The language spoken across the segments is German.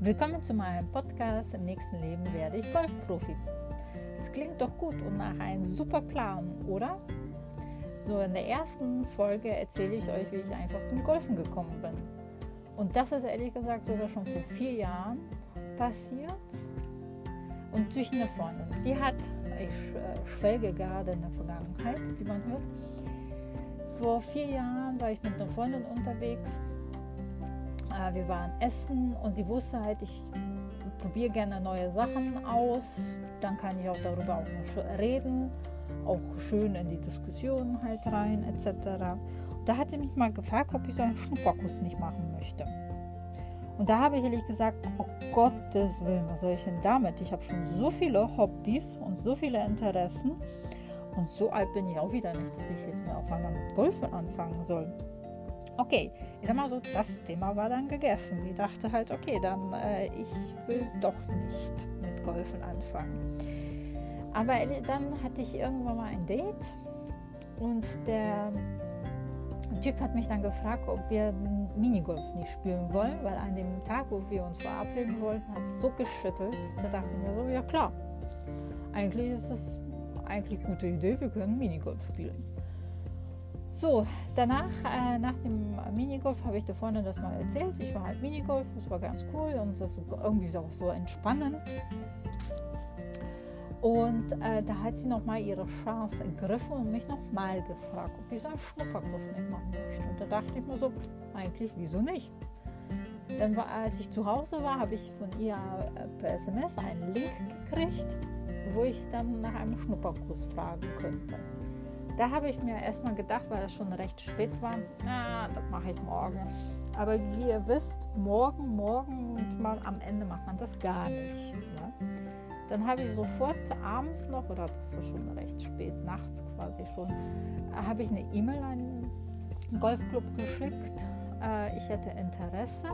Willkommen zu meinem Podcast. Im nächsten Leben werde ich Golfprofi. Das klingt doch gut und nach einem super Plan, oder? So, in der ersten Folge erzähle ich euch, wie ich einfach zum Golfen gekommen bin. Und das ist ehrlich gesagt sogar schon vor vier Jahren passiert. Und durch eine Freundin. Sie hat, ich äh, schwelge gerade in der Vergangenheit, wie man hört. Vor vier Jahren war ich mit einer Freundin unterwegs wir waren essen und sie wusste halt, ich probiere gerne neue Sachen aus. Dann kann ich auch darüber auch reden, auch schön in die Diskussion halt rein etc. da hat sie mich mal gefragt, ob ich so einen Schnupperkuss nicht machen möchte. Und da habe ich ehrlich gesagt, oh Gottes Willen, was soll ich denn damit? Ich habe schon so viele Hobbys und so viele Interessen. Und so alt bin ich auch wieder nicht, dass ich jetzt mal auf einmal mit Golfen anfangen soll. Okay, ich sag mal so, das Thema war dann gegessen. Sie dachte halt, okay, dann äh, ich will doch nicht mit Golfen anfangen. Aber dann hatte ich irgendwann mal ein Date und der Typ hat mich dann gefragt, ob wir Minigolf nicht spielen wollen, weil an dem Tag, wo wir uns verabreden wollten, hat es so geschüttelt. Da dachte ich mir so, ja klar, eigentlich ist es eigentlich eine gute Idee, wir können Minigolf spielen. So, danach, äh, nach dem Minigolf, habe ich da vorne das mal erzählt. Ich war halt Minigolf, das war ganz cool und das ist irgendwie auch so entspannend. Und äh, da hat sie nochmal ihre Chance ergriffen und mich nochmal gefragt, ob ich so einen Schnupperkurs nicht machen möchte. Und da dachte ich mir so, eigentlich, wieso nicht? Dann war, als ich zu Hause war, habe ich von ihr äh, per SMS einen Link gekriegt, wo ich dann nach einem Schnupperkurs fragen könnte. Da habe ich mir erstmal gedacht, weil es schon recht spät war, na, das mache ich morgen. Aber wie ihr wisst, morgen, morgen und mal am Ende macht man das gar nicht. Ne? Dann habe ich sofort abends noch, oder das war schon recht spät, nachts quasi schon, habe ich eine E-Mail an den Golfclub geschickt. Äh, ich hätte Interesse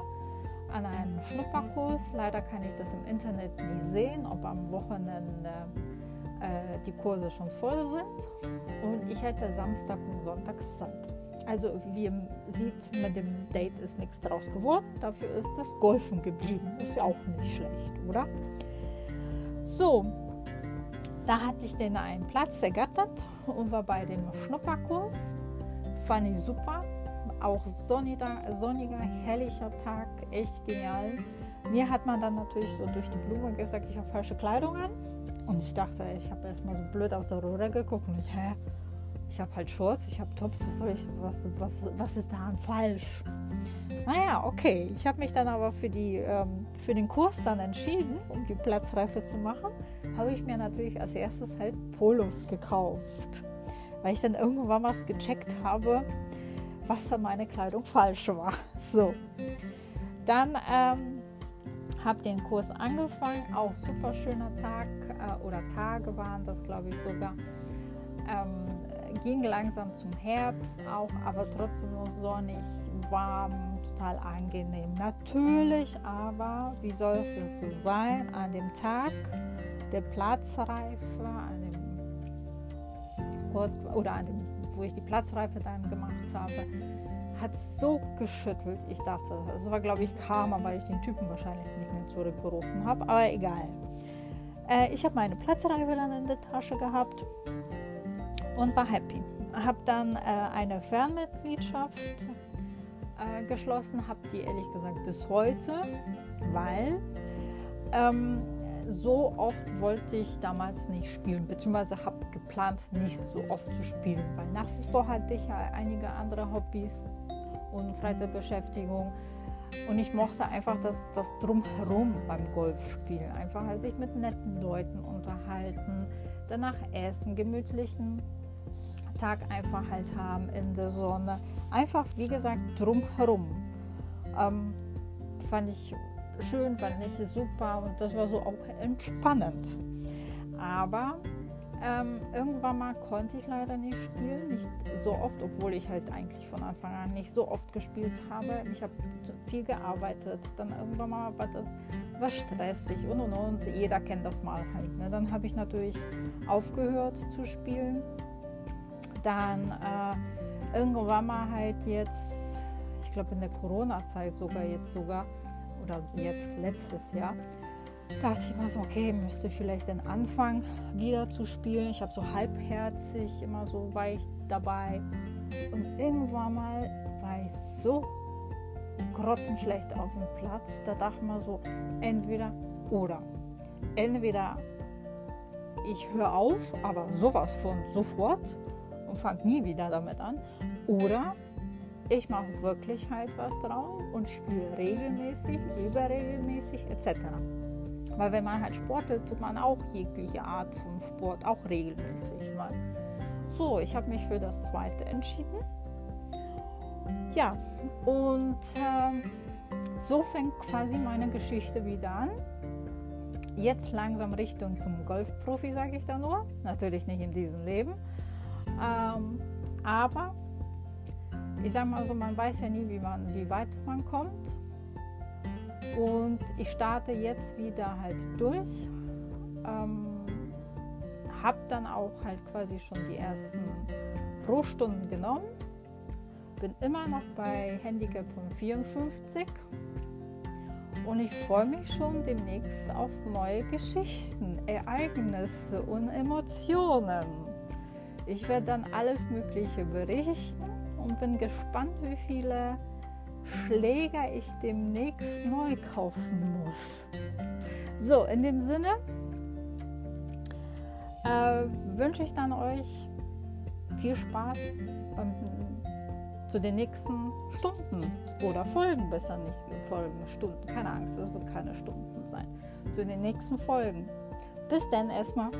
an einem Schnupperkurs. Leider kann ich das im Internet nicht sehen, ob am Wochenende äh, die Kurse schon voll sind und ich hätte Samstag und Sonntag Zeit. Also wie ihr seht, mit dem Date ist nichts draus geworden. Dafür ist das Golfen geblieben. Ist ja auch nicht schlecht, oder? So, da hatte ich den einen Platz ergattert und war bei dem Schnupperkurs. Fand ich super. Auch sonniger, sonniger, herrlicher Tag, echt genial. Mir hat man dann natürlich so durch die Blume gesagt, ich habe falsche Kleidung an. Und ich dachte, ich habe erstmal so blöd aus der Röhre geguckt und hä? Ich habe halt Shorts, ich habe Topf, was soll ich, was, was, was ist daran falsch? Naja, okay. Ich habe mich dann aber für, die, ähm, für den Kurs dann entschieden, um die Platzreife zu machen, habe ich mir natürlich als erstes halt Polos gekauft. Weil ich dann irgendwann mal gecheckt habe, was da meine Kleidung falsch war. So. Dann ähm, habe den Kurs angefangen, auch super schöner Tag äh, oder Tage waren das, glaube ich sogar. Ähm, ging langsam zum Herbst auch, aber trotzdem noch sonnig, warm, total angenehm. Natürlich, aber wie soll es so sein an dem Tag der Platzreife, an dem Kurs oder an dem, wo ich die Platzreife dann gemacht habe, hat so geschüttelt. Ich dachte, es war glaube ich Karma, weil ich den Typen wahrscheinlich nicht mehr zurückgerufen habe, aber egal. Äh, ich habe meine Platzreife dann in der Tasche gehabt und war happy. Habe dann äh, eine Fernmitgliedschaft äh, geschlossen, habe die ehrlich gesagt bis heute, weil ähm, so oft wollte ich damals nicht spielen, beziehungsweise habe geplant, nicht so oft zu spielen, weil nach wie vor hatte ich ja einige andere Hobbys und Freizeitbeschäftigung. Und ich mochte einfach das, das Drumherum beim Golfspielen. Einfach sich mit netten Leuten unterhalten, danach essen, gemütlichen Tag einfach halt haben in der Sonne. Einfach, wie gesagt, drumherum. Ähm, fand ich schön, fand ich super und das war so auch entspannend. Aber ähm, irgendwann mal konnte ich leider nicht spielen, nicht so oft, obwohl ich halt eigentlich von Anfang an nicht so oft gespielt habe. Ich habe viel gearbeitet, dann irgendwann mal war das war stressig und und und. Jeder kennt das mal halt. Ne? Dann habe ich natürlich aufgehört zu spielen. Dann äh, irgendwann mal halt jetzt, ich glaube in der Corona-Zeit sogar jetzt sogar oder jetzt letztes Jahr, dachte ich immer so, okay, müsste vielleicht den Anfang wieder zu spielen. Ich habe so halbherzig immer so weich dabei. Und irgendwann mal war ich so grottenschlecht auf dem Platz. Da dachte ich mir so, entweder oder. Entweder ich höre auf, aber sowas von sofort und fange nie wieder damit an. Oder ich mache wirklich halt was drauf und spiele regelmäßig, überregelmäßig etc. Weil wenn man halt sportet, tut man auch jegliche Art von Sport, auch regelmäßig. Mal. So, ich habe mich für das zweite entschieden. Ja, und äh, so fängt quasi meine Geschichte wieder an. Jetzt langsam Richtung zum Golfprofi, sage ich da nur. Natürlich nicht in diesem Leben. Ähm, aber ich sage mal so, man weiß ja nie, wie, man, wie weit man kommt. Und ich starte jetzt wieder halt durch. Ähm, habe dann auch halt quasi schon die ersten Pro-Stunden genommen. Bin immer noch bei Handicap von 54 und ich freue mich schon demnächst auf neue Geschichten, Ereignisse und Emotionen. Ich werde dann alles Mögliche berichten und bin gespannt, wie viele Schläger ich demnächst neu kaufen muss. So, in dem Sinne äh, wünsche ich dann euch viel Spaß beim, zu den nächsten Stunden oder Folgen, besser nicht Folgen, Stunden, keine Angst, es wird keine Stunden sein, zu den nächsten Folgen. Bis dann erstmal.